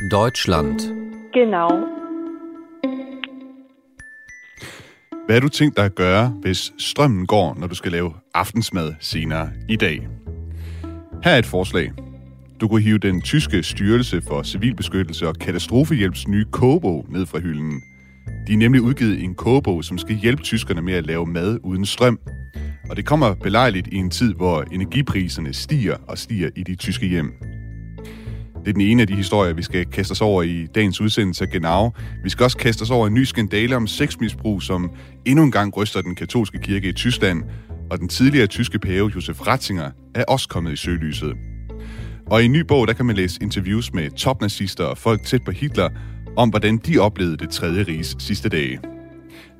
Deutschland. Genau. Hvad har du tænkt dig at gøre, hvis strømmen går, når du skal lave aftensmad senere i dag? Her er et forslag. Du kunne hive den tyske styrelse for civilbeskyttelse og katastrofehjælps nye kogebog ned fra hylden. De er nemlig udgivet en kogebog, som skal hjælpe tyskerne med at lave mad uden strøm. Og det kommer belejligt i en tid, hvor energipriserne stiger og stiger i de tyske hjem. Det er den ene af de historier, vi skal kaste os over i dagens udsendelse af Genau. Vi skal også kaste os over en ny skandale om sexmisbrug, som endnu en gang ryster den katolske kirke i Tyskland, og den tidligere tyske pave Josef Ratzinger er også kommet i søgelyset. Og i en ny bog, der kan man læse interviews med topnazister og folk tæt på Hitler, om hvordan de oplevede det tredje riges sidste dage.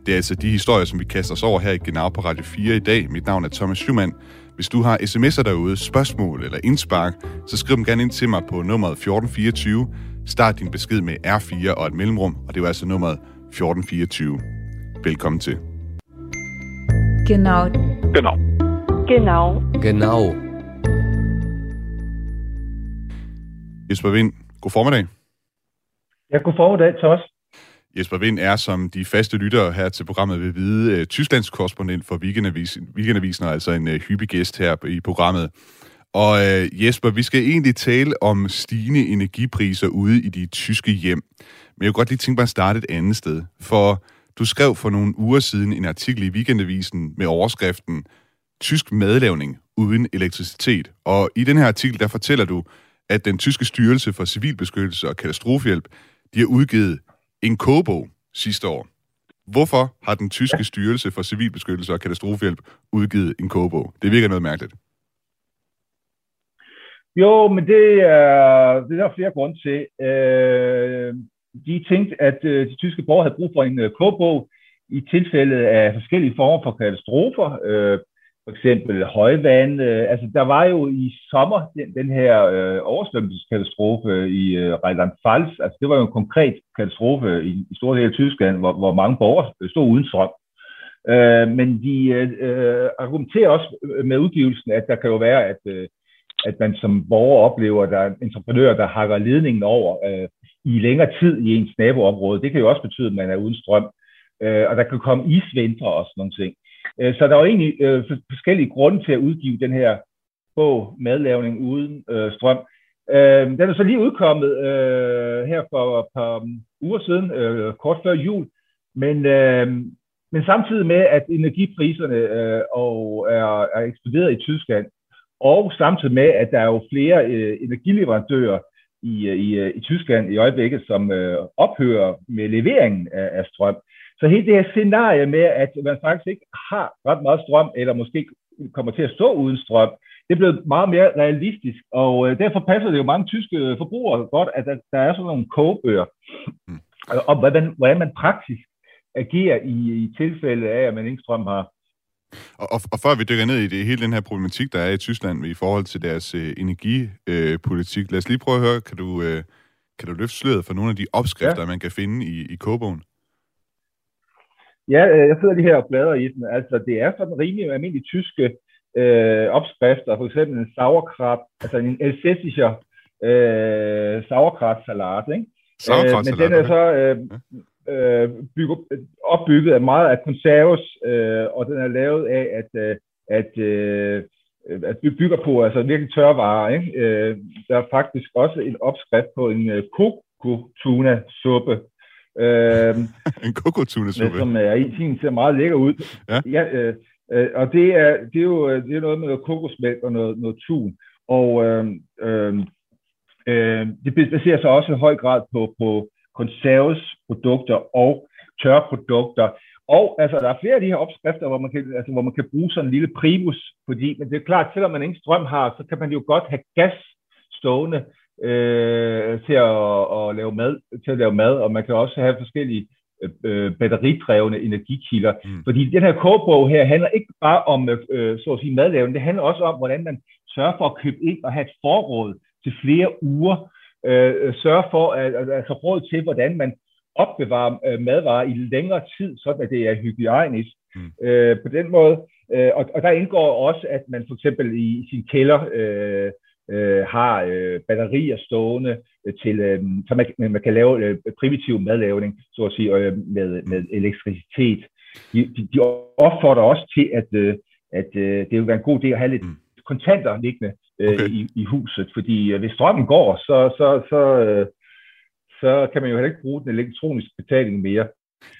Det er altså de historier, som vi kaster os over her i Genau på Radio 4 i dag. Mit navn er Thomas Schumann. Hvis du har sms'er derude, spørgsmål eller indspark, så skriv dem gerne ind til mig på nummeret 1424. Start din besked med R4 og et mellemrum, og det er altså nummeret 1424. Velkommen til. Genau. Genau. Genau. Genau. Jesper Vind, god formiddag. Ja, god formiddag, Thomas. Jesper Vind er, som de faste lyttere her til programmet vil vide, øh, Tysklands korrespondent for Weekendavisen, Weekendavisen er altså en øh, hyppig gæst her i programmet. Og øh, Jesper, vi skal egentlig tale om stigende energipriser ude i de tyske hjem. Men jeg kunne godt lige tænke mig at starte et andet sted. For du skrev for nogle uger siden en artikel i Weekendavisen med overskriften Tysk madlavning uden elektricitet. Og i den her artikel, der fortæller du, at den tyske styrelse for civilbeskyttelse og katastrofehjælp, de har udgivet en kogebog sidste år. Hvorfor har den tyske styrelse for civilbeskyttelse og katastrofehjælp udgivet en kogebog? Det virker noget mærkeligt. Jo, men det er, det er der flere grunde til. Øh, de tænkte, at øh, de tyske borgere havde brug for en øh, kogebog i tilfælde af forskellige former for katastrofer. Øh, for eksempel højvand. Øh, altså, der var jo i sommer den, den her øh, oversvømmelseskatastrofe øh, i øh, Rheinland-Pfalz. Altså, det var jo en konkret katastrofe i, i store dele af Tyskland, hvor, hvor mange borgere stod uden strøm. Øh, men de øh, argumenterer også med udgivelsen, at der kan jo være, at, øh, at man som borger oplever, at der er entreprenører, der hakker ledningen over øh, i længere tid i ens naboområde. Det kan jo også betyde, at man er uden strøm. Øh, og der kan komme isvintre og sådan nogle ting. Øh, så der var egentlig øh, forskellige grunde til at udgive den her bog, Madlavning uden øh, strøm. Øh, den er så lige udkommet øh, her for et par um, uger siden, øh, kort før jul, men, øh, men samtidig med, at energipriserne øh, og er, er eksploderet i Tyskland, og samtidig med, at der er jo flere øh, energileverandører i, øh, i, øh, i Tyskland i øjeblikket, som øh, ophører med leveringen af, af strøm, så hele det her scenarie med, at man faktisk ikke har ret meget strøm, eller måske kommer til at stå uden strøm, det er blevet meget mere realistisk, og øh, derfor passer det jo mange tyske forbrugere godt, at der, der er sådan nogle kogebøger mm. om, hvordan, hvordan man praktisk agerer i, i tilfælde af, at man ikke strøm har. Og, og, og før vi dykker ned i det, hele den her problematik, der er i Tyskland i forhold til deres øh, energipolitik, øh, lad os lige prøve at høre, kan du, øh, kan du løfte sløret for nogle af de opskrifter, ja. man kan finde i, i kogebogen? Ja, øh, jeg sidder lige her og bladrer i den. Altså, det er sådan rimelig almindelige tyske øh, opskrifter. For eksempel en sauerkraut, altså en elsässischer øh, sauerkraut-salat, ikke? Øh, men den er så øh, øh, bygget, opbygget af meget af konserves, øh, og den er lavet af, at, øh, at, øh, at vi bygger på altså virkelig tørvarer. Ikke? Øh, der er faktisk også en opskrift på en øh, kokotuna-suppe, Øh, en kokotunesuppe. Som er i sin ser meget lækker ud. Ja. ja øh, øh, og det er, det, er jo, det er noget med noget kokosmælk og noget, noget tun. Og øh, øh, øh, det baserer sig også i høj grad på, på konservesprodukter og tørprodukter. Og altså, der er flere af de her opskrifter, hvor man kan, altså, hvor man kan bruge sådan en lille primus, fordi men det er klart, selvom man ingen strøm har, så kan man jo godt have gas stående øh, til, at, at lave mad, til at lave mad, og man kan også have forskellige øh, batteridrevne energikilder. Mm. Fordi den her kogebog her handler ikke bare om øh, så at sige madlavning, det handler også om, hvordan man sørger for at købe ind og have et forråd til flere uger, øh, sørge for at, altså råd til, hvordan man opbevarer øh, madvarer i længere tid, så at det er hygiejnisk. Mm. Øh, på den måde. Øh, og, og der indgår også, at man for eksempel i, i sin kælder øh, øh, har øh, batterier stående øh, til, øh, så man, man kan lave øh, primitiv madlavning, så at sige, øh, med, med elektricitet. De, de, de opfordrer også til, at, øh, at øh, det vil være en god idé at have lidt mm. kontanter liggende øh, okay. i, i huset, fordi øh, hvis strømmen går, så, så, så, øh, så kan man jo heller ikke bruge den elektroniske betaling mere.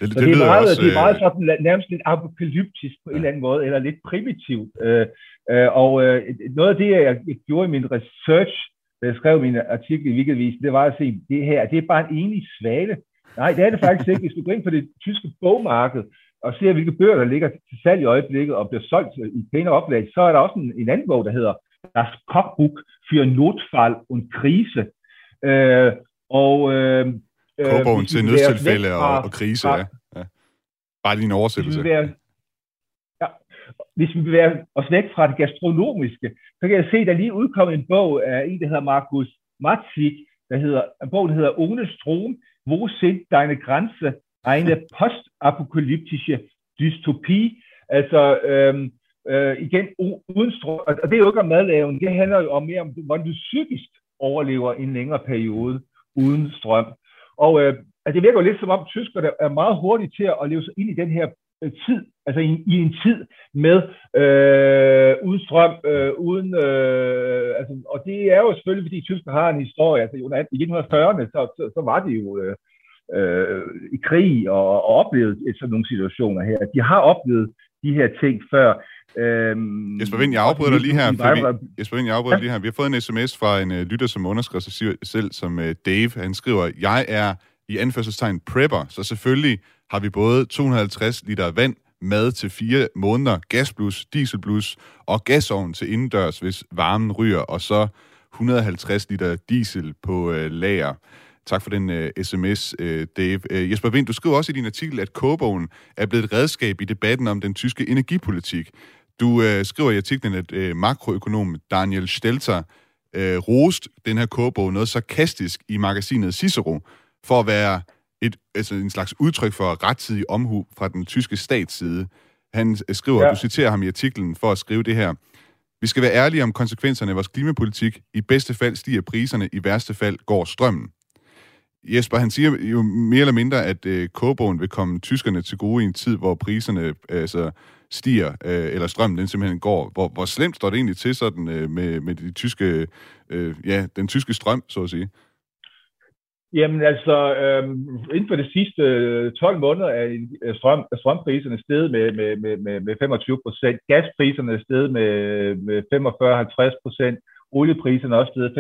Det, det, det, er meget, også, det er meget sådan, nærmest lidt apokalyptisk på ja. en eller anden måde, eller lidt primitivt. Øh, øh, og øh, noget af det, jeg gjorde i min research, da jeg skrev min artikel i Weekendavisen, det var at se, det her, det er bare en enig svale. Nej, det er det faktisk ikke. Hvis du går ind på det tyske bogmarked, og ser, hvilke bøger, der ligger til salg i øjeblikket, og bliver solgt i pæne oplag, så er der også en, en anden bog, der hedder Das Kochbuch für Notfall und Krise. Øh, og øh, Kogbogen øh, til nødstilfælde og, og krise, fra, ja. ja. Bare lige en oversættelse. Hvis vi, være, ja, hvis vi bevæger os væk fra det gastronomiske, så kan jeg se, at der lige udkommet en bog af en, der hedder Markus Matzig, der hedder, en bog, der hedder Ohne Strom, Wo sind deine Grenze? Eine postapokalyptische Dystopie. Altså, øhm, øh, igen, uden strøm, og det er jo ikke om madlavning, det handler jo om mere om, hvordan du psykisk overlever en længere periode uden strøm. Og øh, altså, det virker jo lidt som om, tyskerne er meget hurtige til at leve sig ind i den her øh, tid, altså i, i en tid med øh, uden strøm, øh, uden, øh, altså, og det er jo selvfølgelig, fordi tyskerne har en historie, altså i 1940'erne, så, så, så var det jo øh, øh, i krig og, og oplevet sådan nogle situationer her. De har oplevet de her ting før. Øhm, Jesper Vind, jeg afbryder dig lige her. Vi, Jesper Vind, jeg afbryder ja. lige her. Vi har fået en sms fra en uh, lytter, som underskriver sig selv som uh, Dave. Han skriver, jeg er i anførselstegn prepper, så selvfølgelig har vi både 250 liter vand, mad til fire måneder, gas plus, diesel plus og gasovn til indendørs, hvis varmen ryger, og så 150 liter diesel på uh, lager. Tak for den uh, sms, uh, Dave. Uh, Jesper Vind, du skriver også i din artikel, at kogebogen er blevet et redskab i debatten om den tyske energipolitik. Du uh, skriver i artiklen, at uh, makroøkonom Daniel Stelter uh, rost den her kogebog noget sarkastisk i magasinet Cicero for at være et, altså en slags udtryk for rettidig omhu fra den tyske stats side. Han skriver, ja. du citerer ham i artiklen for at skrive det her. Vi skal være ærlige om konsekvenserne af vores klimapolitik. I bedste fald stiger priserne, i værste fald går strømmen. Jesper, han siger jo mere eller mindre, at øh, kogebogen vil komme tyskerne til gode i en tid, hvor priserne øh, altså, stiger, øh, eller strømmen den simpelthen går. Hvor, hvor slemt står det egentlig til sådan, øh, med, med de tyske, øh, ja, den tyske strøm, så at sige? Jamen altså, øh, inden for de sidste øh, 12 måneder er strøm, strømpriserne steget med, med, med, med, med 25 procent, gaspriserne er steget med, med 45-50 procent, oliepriserne er også steget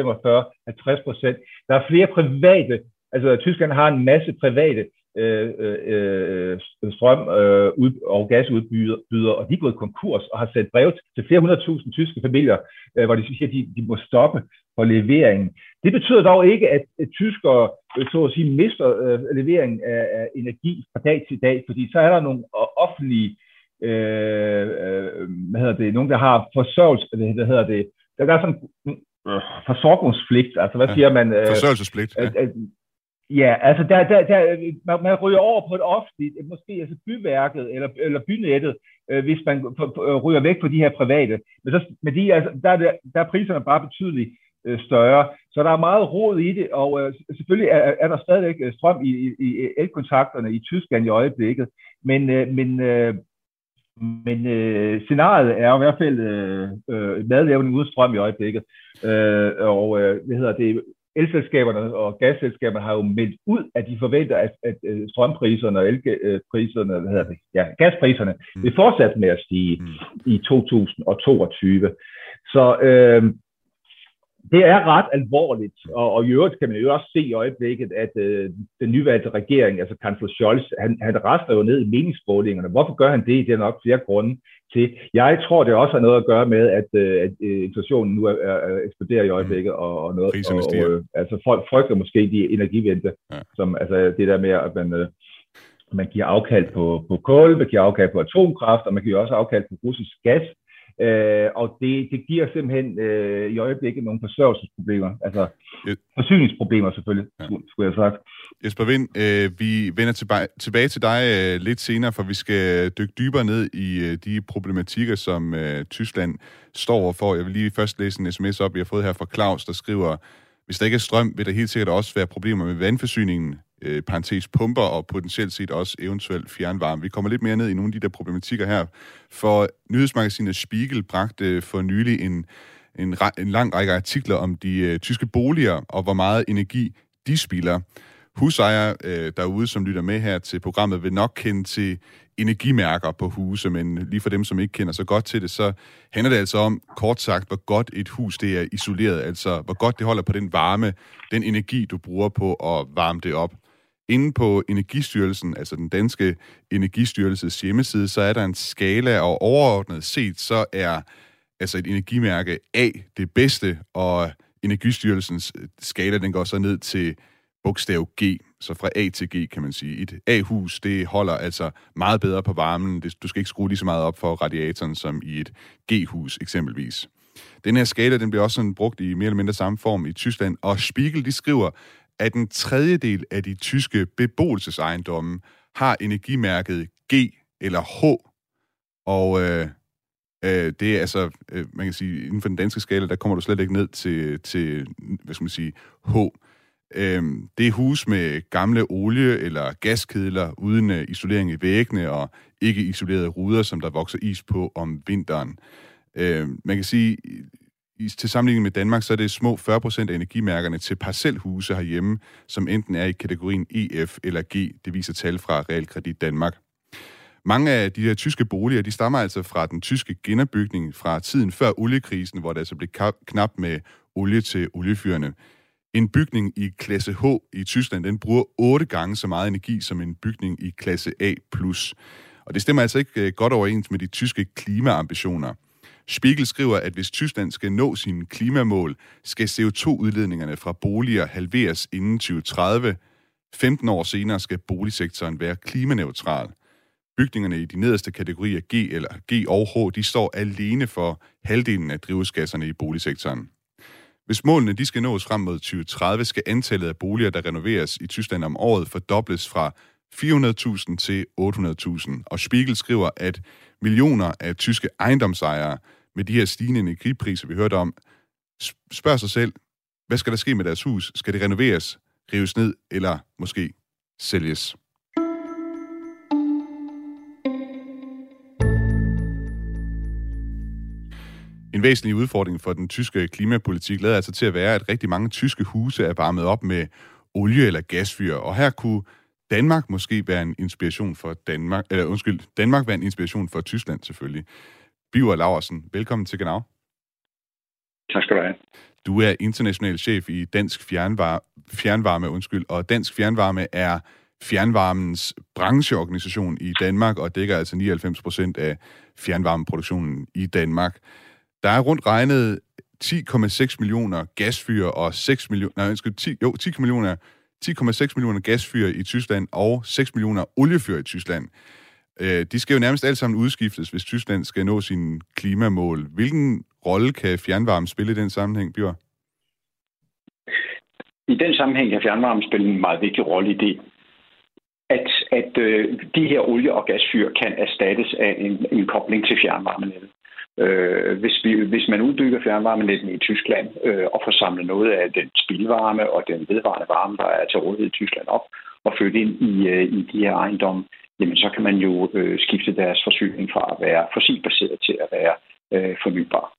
45-50 procent. Der er flere private Altså, Tyskland har en masse private øh, øh, øh strøm- øh, og gasudbydere, og de er gået konkurs og har sendt brev til flere hundrede tusind tyske familier, øh, hvor de siger, at de, de må stoppe for leveringen. Det betyder dog ikke, at, at tyskere øh, så at sige, mister øh, leveringen af, af energi fra dag til dag, fordi så er der nogle offentlige, øh, øh, hvad hedder det, nogen, der har forsørgelse, hvad hedder det, der er sådan øh, forsorgningspligt, altså hvad ja, siger man? Øh, forsørgelsespligt, ja. At, at, Ja, altså der, der, der, man, man ryger over på et offentligt, måske altså byværket eller, eller bynettet, øh, hvis man øh, ryger væk på de her private. Men, så, men de, altså, der, der, der er priserne bare betydeligt øh, større. Så der er meget råd i det, og øh, selvfølgelig er, er der stadigvæk øh, strøm i, i, i elkontakterne i Tyskland i øjeblikket. Men, øh, men, øh, men øh, scenariet er i hvert fald øh, øh, madlavning uden strøm i øjeblikket. Øh, og øh, hvad hedder det, elselskaberne og gasselskaberne har jo meldt ud, at de forventer, at, at øh, strømpriserne og elpriserne, hvad hedder det, ja, gaspriserne mm. vil fortsætte med at stige mm. i 2022. Så øh, det er ret alvorligt, og, og i øvrigt kan man jo også se i øjeblikket, at øh, den nyvalgte regering, altså kansler Scholz, han, han rester jo ned i meningsmålingerne. Hvorfor gør han det? Det er nok flere grunde til. Jeg tror, det også har noget at gøre med, at, øh, at øh, inflationen nu er, er, eksploderer i øjeblikket, mm. og, og noget. Og, øh, altså folk frygter måske de energivente, ja. som altså det der med, at man, øh, man giver afkald på, på kul, man giver afkald på atomkraft, og man giver også afkald på russisk gas. Øh, og det, det giver simpelthen øh, i øjeblikket nogle forsørgelsesproblemer, altså Ja. forsyningsproblemer selvfølgelig, Ja. skulle jeg have sagt. Jesper Vind, øh, vi vender tilbage, tilbage til dig øh, lidt senere, for vi skal dykke dybere ned i øh, de problematikker, som øh, Tyskland står overfor. Jeg vil lige først læse en sms op, vi har fået her fra Claus, der skriver, hvis der ikke er strøm, vil der helt sikkert også være problemer med vandforsyningen, øh, parentes pumper og potentielt set også eventuelt fjernvarme. Vi kommer lidt mere ned i nogle af de der problematikker her. For nyhedsmagasinet Spiegel bragte for nylig en, en, en lang række artikler om de øh, tyske boliger og hvor meget energi de spilder. Husejere øh, derude, som lytter med her til programmet, vil nok kende til energimærker på huse, men lige for dem, som ikke kender så godt til det, så handler det altså om, kort sagt, hvor godt et hus det er isoleret, altså hvor godt det holder på den varme, den energi, du bruger på at varme det op. Inde på Energistyrelsen, altså den danske Energistyrelses hjemmeside, så er der en skala, og overordnet set, så er altså et energimærke A det bedste, og Energistyrelsens øh, skala, den går så ned til bogstav G, så fra A til G, kan man sige. Et A-hus, det holder altså meget bedre på varmen. Du skal ikke skrue lige så meget op for radiatoren, som i et G-hus eksempelvis. Den her skala, den bliver også sådan brugt i mere eller mindre samme form i Tyskland, og Spiegel, de skriver, at en tredjedel af de tyske beboelsesejendomme har energimærket G eller H, og øh, øh, det er altså, øh, man kan sige, inden for den danske skala, der kommer du slet ikke ned til, til hvad skal man sige, H. Øh, det er hus med gamle olie- eller gaskedler uden øh, isolering i væggene og ikke isolerede ruder, som der vokser is på om vinteren. Øh, man kan sige, i, til sammenligning med Danmark, så er det små 40 procent af energimærkerne til parcelhuse herhjemme, som enten er i kategorien EF eller G. Det viser tal fra Realkredit Danmark. Mange af de her tyske boliger, de stammer altså fra den tyske genopbygning fra tiden før oliekrisen, hvor der altså blev knap med olie til oliefyrene. En bygning i klasse H i Tyskland, den bruger otte gange så meget energi som en bygning i klasse A+. Og det stemmer altså ikke øh, godt overens med de tyske klimaambitioner. Spiegel skriver, at hvis Tyskland skal nå sine klimamål, skal CO2-udledningerne fra boliger halveres inden 2030. 15 år senere skal boligsektoren være klimaneutral. Bygningerne i de nederste kategorier G eller G og H, de står alene for halvdelen af drivhusgasserne i boligsektoren. Hvis målene de skal nås frem mod 2030, skal antallet af boliger, der renoveres i Tyskland om året, fordobles fra 400.000 til 800.000. Og Spiegel skriver, at millioner af tyske ejendomsejere med de her stigende energipriser, vi hørte om, spørger sig selv, hvad skal der ske med deres hus? Skal det renoveres, rives ned eller måske sælges? En væsentlig udfordring for den tyske klimapolitik lader altså til at være, at rigtig mange tyske huse er varmet op med olie- eller gasfyr. Og her kunne Danmark måske være en inspiration for Danmark, eller undskyld, Danmark være en inspiration for Tyskland selvfølgelig. Biver Laversen, velkommen til Genau. Tak skal du have. Du er international chef i Dansk Fjernvar- Fjernvarme, undskyld, og Dansk Fjernvarme er fjernvarmens brancheorganisation i Danmark, og dækker altså 99 procent af fjernvarmeproduktionen i Danmark. Der er rundt regnet 10,6 millioner gasfyre og 6 millioner, nej, undskyld, 10, jo, 10 millioner, 10,6 millioner gasfyre i Tyskland og 6 millioner oliefyre i Tyskland. Øh, de skal jo nærmest alle sammen udskiftes, hvis Tyskland skal nå sine klimamål. Hvilken rolle kan fjernvarme spille i den sammenhæng, Bjørn? I den sammenhæng kan fjernvarme spille en meget vigtig rolle i det, at, at øh, de her olie- og gasfyr kan erstattes af en, en kobling til fjernvarmenettet. Øh, hvis, vi, hvis man udbygger fjernvarmenetten i Tyskland øh, og får samlet noget af den spildvarme og den vedvarende varme, der er til rådighed i Tyskland op, og flytte ind i, øh, i de her ejendomme, jamen så kan man jo øh, skifte deres forsyning fra at være fossilbaseret til at være øh, fornybar.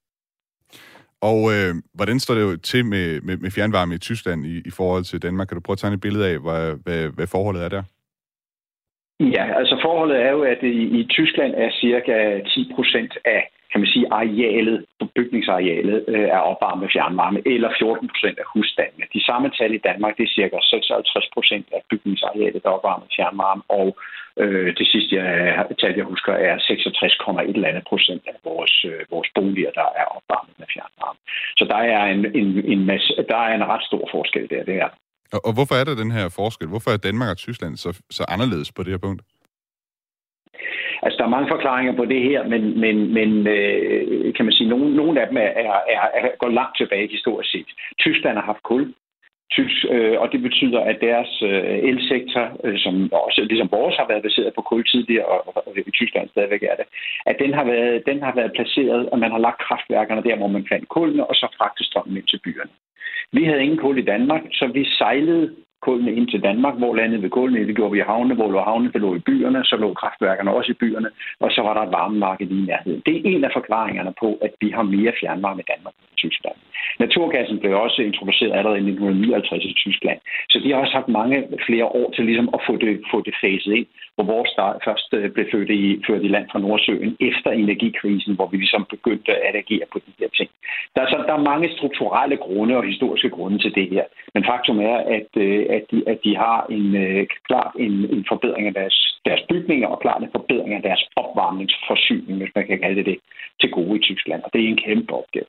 Og øh, hvordan står det jo til med, med, med fjernvarme i Tyskland i, i forhold til Danmark? Kan du prøve at tegne et billede af, hvad, hvad, hvad forholdet er der? Ja, altså forholdet er jo, at i, i Tyskland er cirka 10 procent af kan man sige, arealet, bygningsarealet øh, er opvarmet med fjernvarme, eller 14 procent af husstandene. De samme tal i Danmark, det er cirka 56 procent af bygningsarealet, der er opvarmet med fjernvarme, og øh, det sidste jeg, tal, jeg husker, er 66,1 eller andet procent af vores, øh, vores boliger, der er opvarmet med fjernvarme. Så der er en, en, en, masse, der er en ret stor forskel der, det er. Og, og hvorfor er der den her forskel? Hvorfor er Danmark og Tyskland så, så anderledes på det her punkt? Altså, der er mange forklaringer på det her, men, men, men øh, kan man sige, nogle, nogle af dem er, er, er, er, går langt tilbage historisk set. Tyskland har haft kul, Tysk, øh, og det betyder, at deres øh, elsektor, øh, som også ligesom vores har været baseret på kul tidligere, og, og i Tyskland stadigvæk er det, at den har, været, den har været placeret, og man har lagt kraftværkerne der, hvor man fandt kulene, og så fragtet strømmen ind til byerne. Vi havde ingen kul i Danmark, så vi sejlede kulene ind til Danmark. Hvor landede vi kulene? Det gjorde vi i havne. Hvor lå havne? Det lå i byerne. Så lå kraftværkerne også i byerne. Og så var der et varmemarked i nærheden. Det er en af forklaringerne på, at vi har mere fjernvarme i Danmark end Tyskland. Naturgassen blev også introduceret allerede i 1959 i Tyskland. Så de har også haft mange flere år til ligesom at få det, få det faset ind, hvor vores start først øh, blev ført i, ført i land fra Nordsøen efter energikrisen, hvor vi ligesom begyndte at agere på de her ting. Der er, så, der er mange strukturelle grunde og historiske grunde til det her. Men faktum er, at, øh, at, de, at de har en øh, klart en, en forbedring af deres, deres bygninger og klart en forbedring af deres opvarmningsforsyning, hvis man kan kalde det det, til gode i Tyskland. Og det er en kæmpe opgave.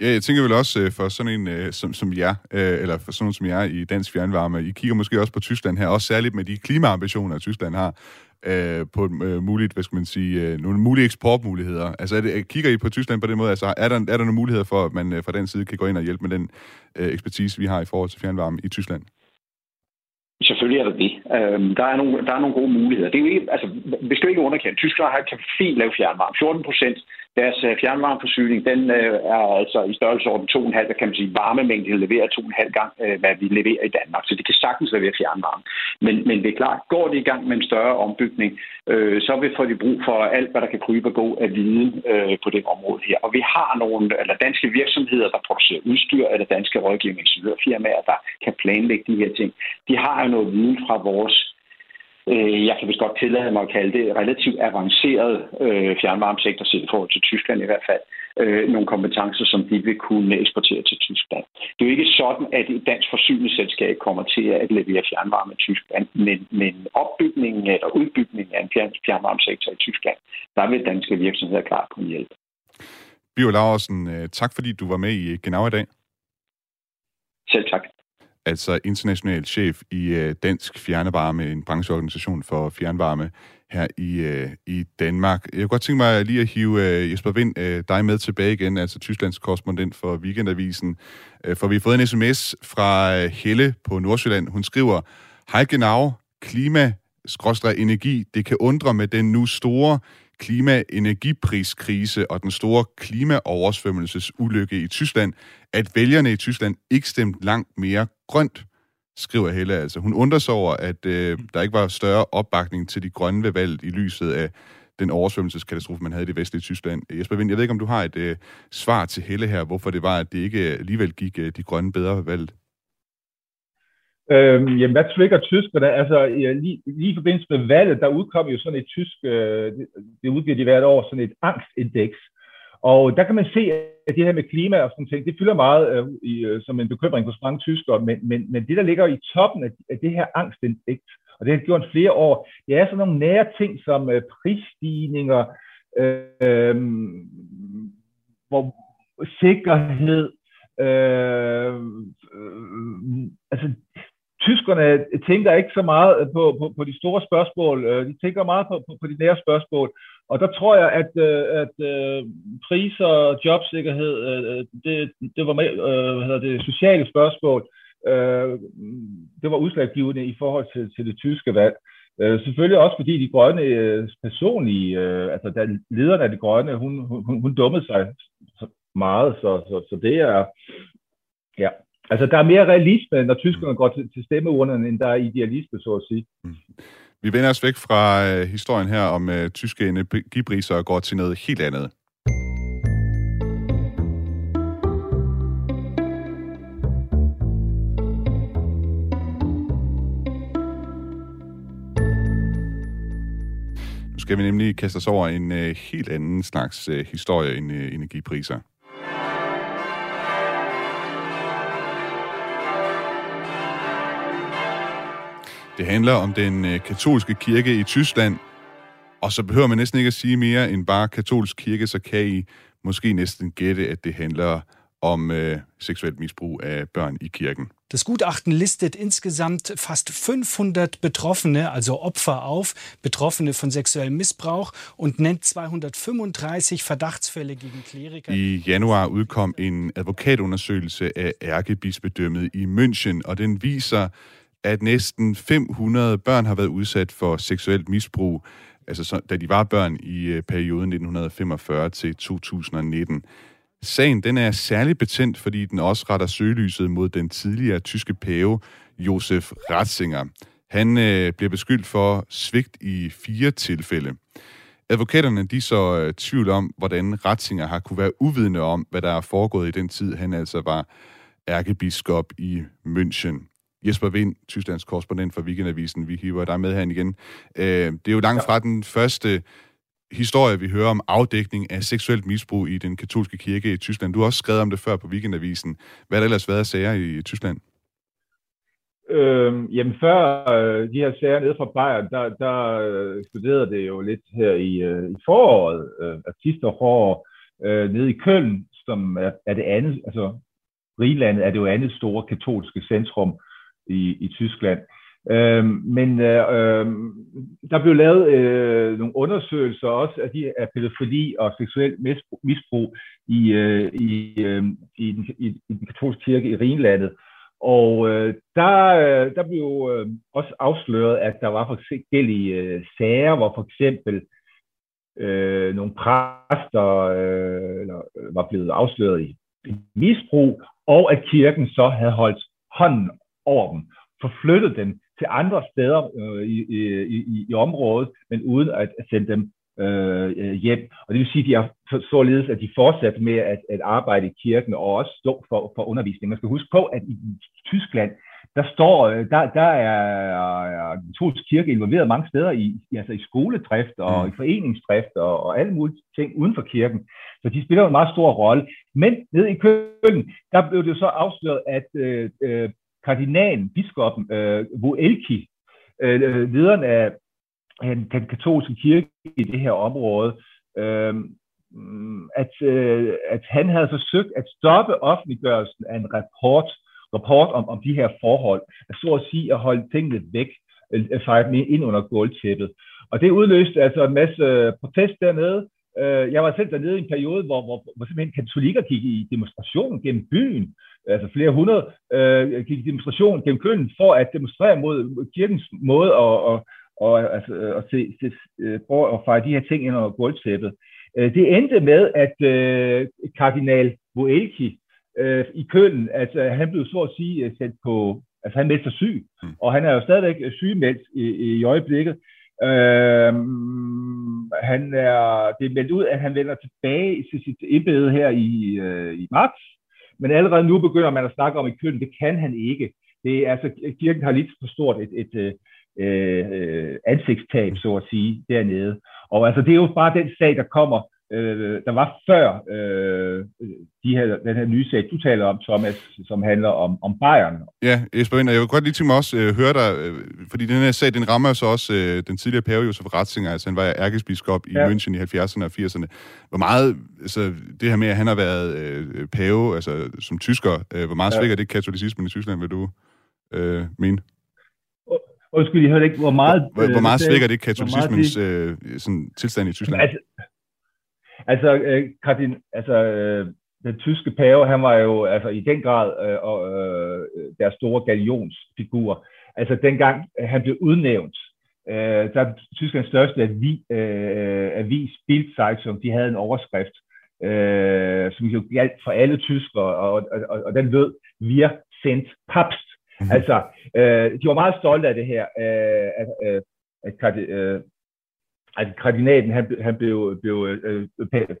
Ja, jeg tænker vel også øh, for sådan en øh, som, som jer, øh, eller for sådan som jer i Dansk Fjernvarme, I kigger måske også på Tyskland her, også særligt med de klimaambitioner, Tyskland har, på et muligt, hvad skal man sige, nogle mulige eksportmuligheder. Altså er det, kigger I på Tyskland på den måde? Altså er der, er der nogle muligheder for, at man fra den side kan gå ind og hjælpe med den ekspertise, vi har i forhold til fjernvarme i Tyskland? Selvfølgelig er der det. Øhm, der, er nogle, der er nogle gode muligheder. Det er jo ikke, altså, hvis du ikke underkender, Tyskland har kan fint lave fjernvarme. 14 procent deres øh, fjernvarmeforsyning, den øh, er altså i størrelsesorden 2,5, kan man sige, varmemængde leverer 2,5 gang, øh, hvad vi leverer i Danmark. Så det kan sagtens levere fjernvarme. Men, men det er klart, går det i gang med en større ombygning, øh, så vil få de brug for alt, hvad der kan krybe og gå af viden øh, på det område her. Og vi har nogle, eller danske virksomheder, der producerer udstyr, eller danske rådgivningsfirmaer, der kan planlægge de her ting. De har jo noget viden fra vores øh, jeg kan vist godt tillade mig at kalde det, relativt avanceret øh, fjernvarmesektor, set i forhold til Tyskland i hvert fald, øh, nogle kompetencer, som de vil kunne eksportere til Tyskland. Det er jo ikke sådan, at et dansk forsyningsselskab kommer til at levere fjernvarme i Tyskland, men, men opbygningen eller udbygningen af en fjernvarmesektor i Tyskland, der vil danske virksomheder klart kunne hjælpe. Bio Laursen, øh, tak fordi du var med i Genau i dag. Selv tak altså international chef i øh, Dansk Fjernvarme, en brancheorganisation for fjernvarme her i, øh, i Danmark. Jeg kunne godt tænke mig lige at hive øh, Jesper Vind øh, dig med tilbage igen, altså Tysklands korrespondent for Weekendavisen. Øh, for vi har fået en sms fra øh, Helle på Nordsjælland. Hun skriver, Hej genau, klima energi, det kan undre med den nu store klima-energipriskrise og den store klimaoversvømmelsesulykke i Tyskland, at vælgerne i Tyskland ikke stemte langt mere grønt, skriver Helle altså. Hun undrer sig over, at øh, der ikke var større opbakning til de grønne ved valget i lyset af den oversvømmelseskatastrofe, man havde i det vestlige Tyskland. Jesper Vind, jeg ved ikke, om du har et øh, svar til Helle her, hvorfor det var, at det ikke alligevel gik øh, de grønne bedre valget. Øhm, jamen, hvad trigger tyskerne? Altså, lige, lige i forbindelse med valget, der udkom jo sådan et tysk, øh, det, det udgiver de hvert år, sådan et angstindeks. Og der kan man se, at det her med klima og sådan ting, det fylder meget øh, i, øh, som en bekymring for mange tyskere, men, men, men det, der ligger i toppen af, af det her angstindeks, og det har gjort flere år, det er sådan nogle nære ting som øh, prisstigninger, øh, hvor sikkerhed, øh, øh, altså tyskerne tænker ikke så meget på, på, på de store spørgsmål. Øh, de tænker meget på, på, på de nære spørgsmål. Og der tror jeg, at, øh, at, øh, priser og jobsikkerhed, øh, øh, det, det var med, hvad hedder det, sociale spørgsmål, det var udslaggivende i forhold til, til det tyske valg. Selvfølgelig også fordi de grønne personlige, altså der, lederne af de grønne, hun, hun, hun dummede sig meget, så, så, så det er, ja, Altså, der er mere realisme, når tyskerne går til, til stemmeurnerne, end der er idealisme, så at sige. Mm. Vi vender os væk fra uh, historien her om uh, tyske energipriser og går til noget helt andet. Nu skal vi nemlig kaste os over en uh, helt anden slags uh, historie end uh, energipriser. Det handler om den øh, katolske kirke i Tyskland, og så behøver man næsten ikke at sige mere end bare katolsk kirke, så kan I måske næsten gætte, at det handler om øh, seksuelt misbrug af børn i kirken. Das Gutachten listet insgesamt fast 500 Betroffene, also Opfer auf, Betroffene von sexuellem Missbrauch und nennt 235 Verdachtsfälle gegen Kleriker. I januar udkom en advokatundersøgelse af ærkebispedømmet i München, og den viser, at næsten 500 børn har været udsat for seksuelt misbrug, altså så, da de var børn i øh, perioden 1945 til 2019. Sagen den er særligt betændt, fordi den også retter søgelyset mod den tidligere tyske pave, Josef Ratzinger. Han øh, bliver beskyldt for svigt i fire tilfælde. Advokaterne de så øh, tvivl om, hvordan Ratzinger har kunne være uvidende om, hvad der er foregået i den tid, han altså var ærkebiskop i München. Jesper Vind, Tysklands korrespondent for Weekendavisen, vi hiver dig med herinde igen. Øh, det er jo langt fra den første historie, vi hører om afdækning af seksuelt misbrug i den katolske kirke i Tyskland. Du har også skrevet om det før på Weekendavisen. Hvad har der ellers været af sager i Tyskland? Øhm, jamen før øh, de her sager nede fra Bayern, der, der øh, studerede det jo lidt her i, øh, i foråret, øh, sidste forår, øh, nede i Køln, som er, er det andet, altså Riglandet er det jo andet store katolske centrum i, i Tyskland. Øh, men øh, øhm, der blev lavet øh, nogle undersøgelser også af, de, af pædofili og seksuel misbrug, i, øh, i, øh, i, den, i, i den katolske kirke i Rhinlandet. Og øh, der, øh, der blev øh, også afsløret, at der var forskellige øh, sager, hvor for eksempel øh, nogle præster øh, eller, øh, var blevet afsløret i misbrug, og at kirken så havde holdt hånden over dem, forflyttet dem til andre steder øh, i, i, i, i området, men uden at sende dem øh, hjem. Og det vil sige, at de er således, at de fortsat med at, at arbejde i kirken og også stå for, for undervisning. Man skal huske på, at i Tyskland, der står, der, der er, den katolske kirke involveret mange steder i, altså i skoledrift og mm. i foreningsdrift og, og alle mulige ting uden for kirken. Så de spiller en meget stor rolle. Men nede i Køln, der blev det så afsløret, at øh, øh kardinalen, biskoppen øh, Voelki, øh, øh, lederen af den, den katolske kirke i det her område, øh, at, øh, at han havde forsøgt at stoppe offentliggørelsen af en rapport, rapport om, om de her forhold, at så at sige at holde tingene væk, øh, fejret ind under gulvtæppet. Og det udløste altså en masse protest dernede. Øh, jeg var selv dernede i en periode, hvor, hvor, hvor simpelthen katolikker gik i demonstration gennem byen, altså flere hundrede, øh, gik i demonstration gennem Køln for at demonstrere mod kirkens måde at, at, og, altså, at se, se, øh, prøve at fejre de her ting ind under gulvtæppet. Øh, det endte med, at øh, kardinal Boelki øh, i Køln, altså han blev så at sige øh, sendt på, altså han meldte sig syg, mm. og han er jo stadigvæk sygemeldt i, i øjeblikket. Øh, han er, det er meldt ud, at han vender tilbage til sit embede her i, øh, i marts, men allerede nu begynder man at snakke om i køen, det kan han ikke. Det er, altså, kirken har lidt for stort et, et, et øh, ansigtstab, så at sige, dernede. Og altså, det er jo bare den sag, der kommer, øh, der var før øh, de her, den her nye sag, du taler om, Thomas, som handler om, om Bayern. Ja, Jesper Vind, jeg vil godt lige til mig også øh, høre dig, øh, fordi den her sag, den rammer jo så også øh, den tidligere pave Josef Ratzinger, altså han var ærkesbiskop i ja. München i 70'erne og 80'erne. Hvor meget, altså det her med, at han har været øh, pave, altså som tysker, øh, hvor meget ja. svækker det katolicismen i Tyskland, vil du øh, mene? Undskyld, jeg hørte ikke, hvor meget... Hvor, hvor, hvor meget svækker det katolicismens øh, sådan, tilstand i Tyskland? Altså, altså, øh, Kardin, altså øh, den tyske pave, han var jo altså, i den grad øh, øh, deres store galionsfigur. Altså dengang han blev udnævnt, øh, der Tysklands største avis, øh, avis Bildzeitung, de havde en overskrift, øh, som jo galt for alle tyskere, og, og, og, og den lød, wir sind Papst. Mm-hmm. Altså, øh, de var meget stolte af det her, øh, at, øh, at, øh, at kardinalen han, han blev, blev øh,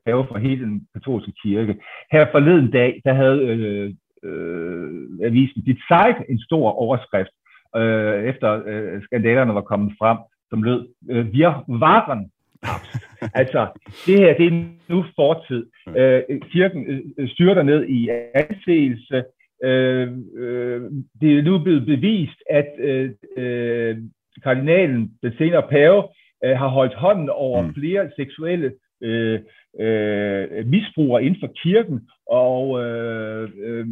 pave for hele den katolske kirke. Her forleden dag, der havde øh, øh, avisen Dit Zeit en stor overskrift, øh, efter øh, skandalerne var kommet frem, som lød, øh, wir waren altså, det her, det er nu fortid. Øh, kirken øh, styrter ned i anseelse, Øh, øh, det er nu blevet bevist, at øh, øh, kardinalen, den senere pave, øh, har holdt hånden over mm. flere seksuelle øh, øh, misbrugere inden for kirken, og øh, øh,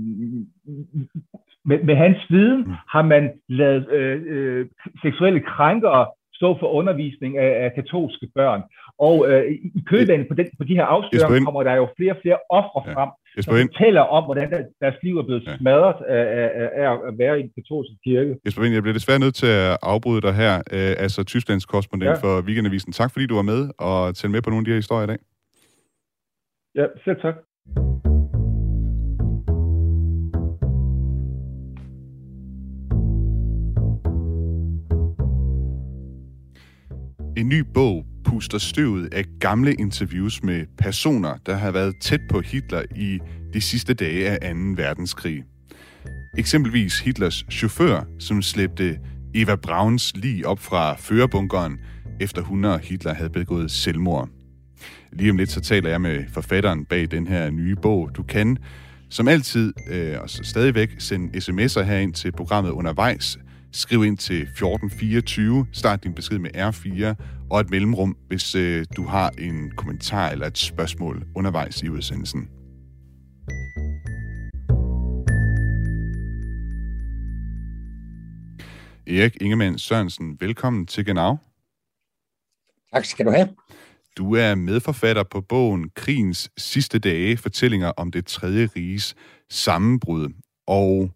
med, med hans viden mm. har man lavet øh, øh, seksuelle krænkere stå for undervisning af, af katolske børn. Og øh, i kølvandet på, den, på de her afsløringer kommer der jo flere og flere ofre ja. frem, som fortæller om, hvordan deres liv er blevet ja. smadret af, af, af at være i en katolsk kirke. Jesper Vind, jeg bliver desværre nødt til at afbryde dig her, øh, altså Tysklands korrespondent ja. for Weekendavisen. Tak fordi du var med og tælle med på nogle af de her historier i dag. Ja, selv tak. En ny bog puster støvet af gamle interviews med personer, der har været tæt på Hitler i de sidste dage af 2. verdenskrig. Eksempelvis Hitlers chauffør, som slæbte Eva Brauns lig op fra førerbunkeren, efter hun og Hitler havde begået selvmord. Lige om lidt så taler jeg med forfatteren bag den her nye bog. Du kan som altid øh, og stadigvæk send sms'er herind til programmet undervejs Skriv ind til 1424, start din besked med R4 og et mellemrum, hvis øh, du har en kommentar eller et spørgsmål undervejs i udsendelsen. Erik Ingemann Sørensen, velkommen til Genau. Tak skal du have. Du er medforfatter på bogen Krigens sidste dage, fortællinger om det tredje riges sammenbrud. Og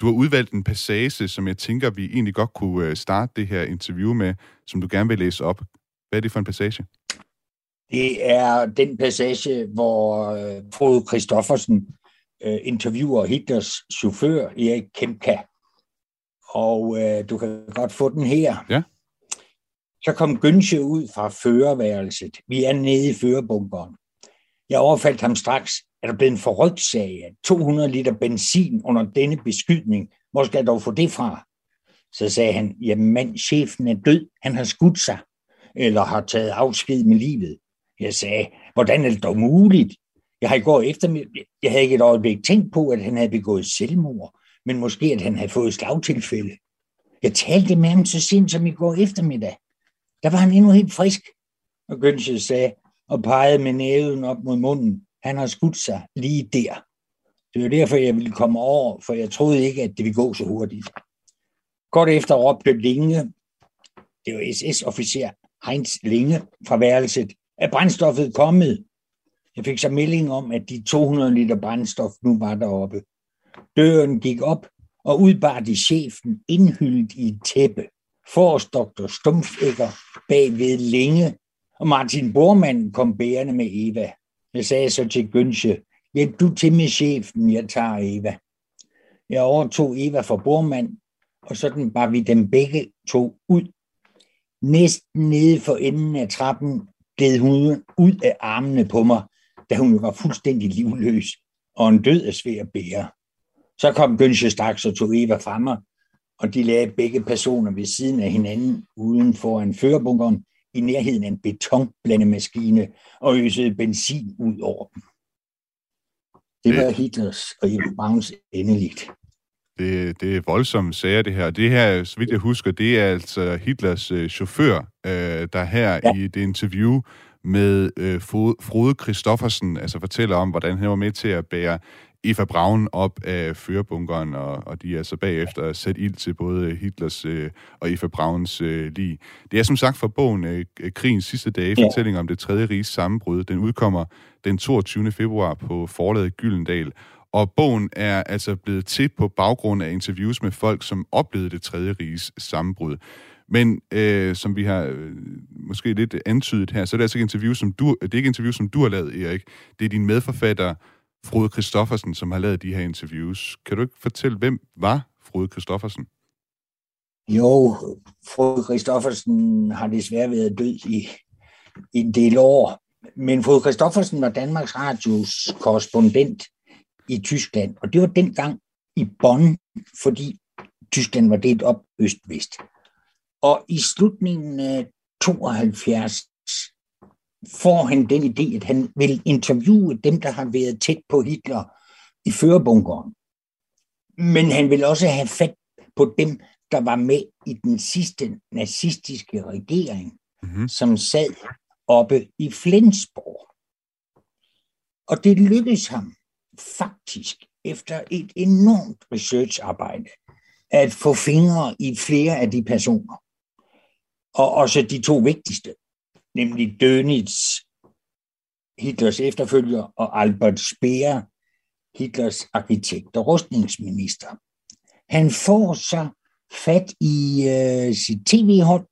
du har udvalgt en passage, som jeg tænker, vi egentlig godt kunne øh, starte det her interview med, som du gerne vil læse op. Hvad er det for en passage? Det er den passage, hvor øh, Frode Christoffersen øh, interviewer Hitlers chauffør, Erik Kemka. Og øh, du kan godt få den her. Ja. Så kom Gønsche ud fra førerværelset. Vi er nede i førerbunkeren. Jeg overfaldt ham straks er der blevet en forrygt sag 200 liter benzin under denne beskydning. Hvor skal jeg dog få det fra? Så sagde han, jamen mand, chefen er død. Han har skudt sig, eller har taget afsked med livet. Jeg sagde, hvordan er det dog muligt? Jeg har i går efter, jeg havde ikke et øjeblik tænkt på, at han havde begået selvmord, men måske, at han havde fået slagtilfælde. Jeg talte med ham så sent som i går eftermiddag. Der var han endnu helt frisk. Og Gønsje sagde, og pegede med næven op mod munden. Han har skudt sig lige der. Det var derfor, jeg ville komme over, for jeg troede ikke, at det ville gå så hurtigt. Kort efter råbte Linge, det var SS-officer Heinz Linge fra værelset, at brændstoffet kommet. Jeg fik så melding om, at de 200 liter brændstof nu var deroppe. Døren gik op, og udbar de chefen indhyldet i et tæppe. Forrest doktor Stumfækker bagved Linge, og Martin Bormann kom bærende med Eva. Jeg sagde så til Gønse, hjælp du til med chefen, jeg tager Eva. Jeg overtog Eva fra Bormand, og sådan var vi dem begge to ud. Næsten nede for enden af trappen gled hun ud af armene på mig, da hun var fuldstændig livløs, og en død er svær at bære. Så kom Gønse straks og tog Eva fra mig, og de lagde begge personer ved siden af hinanden uden for en førerbunkeren, i nærheden af en betonblandemaskine og øsede benzin ud over dem. Det var Hitlers og Browns endeligt. Det, det er voldsomme sager, det her. Det her, så vidt jeg husker, det er altså Hitlers øh, chauffør, øh, der her ja. i det interview med øh, Frode Christoffersen altså fortæller om, hvordan han var med til at bære Eva Braun op af førerbunkeren, og, og de er så bagefter sat ild til både Hitlers øh, og Eva Brauns øh, lige. Det er som sagt fra bogen øh, Krigens sidste dage, ja. fortælling om det tredje riges sammenbrud. Den udkommer den 22. februar på forlaget Gyldendal. Og bogen er altså blevet til på baggrund af interviews med folk, som oplevede det tredje riges sammenbrud. Men øh, som vi har øh, måske lidt antydet her, så er det altså ikke interview, som du, det er ikke interview, som du har lavet, Erik. Det er din medforfatter, Frode Kristoffersen, som har lavet de her interviews. Kan du ikke fortælle, hvem var Frode Kristoffersen? Jo, Frode Kristoffersen har desværre været død i, i en del år. Men Frode Kristoffersen var Danmarks Radios korrespondent i Tyskland, og det var dengang i Bonn, fordi Tyskland var delt op øst-vest. Og i slutningen af 72 får han den idé, at han vil interviewe dem, der har været tæt på Hitler i førerbunkeren. Men han vil også have fat på dem, der var med i den sidste nazistiske regering, mm-hmm. som sad oppe i Flensborg. Og det lykkedes ham faktisk efter et enormt researcharbejde at få fingre i flere af de personer. Og også de to vigtigste, nemlig Dönitz, Hitlers efterfølger, og Albert Speer, Hitlers arkitekt og rustningsminister. Han får så fat i øh, sit tv-hold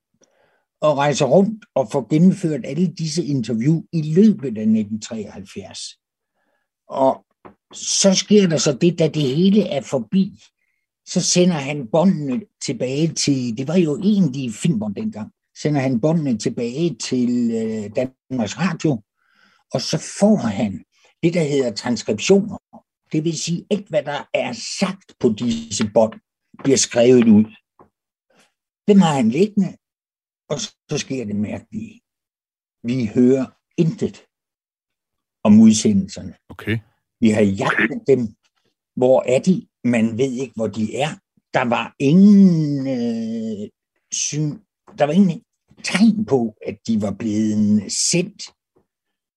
og rejser rundt og får gennemført alle disse interview i løbet af 1973. Og så sker der så det, da det hele er forbi, så sender han båndene tilbage til, det var jo egentlig filmbånd dengang, sender han båndene tilbage til øh, Danmarks Radio, og så får han det, der hedder transkriptioner. Det vil sige, alt hvad der er sagt på disse bånd, bliver skrevet ud. Dem har han liggende, og så sker det mærkelige. Vi hører intet om udsendelserne. Okay. Vi har jagtet dem. Hvor er de? Man ved ikke, hvor de er. Der var ingen, øh, syn, der var ingen tegn på, at de var blevet sendt.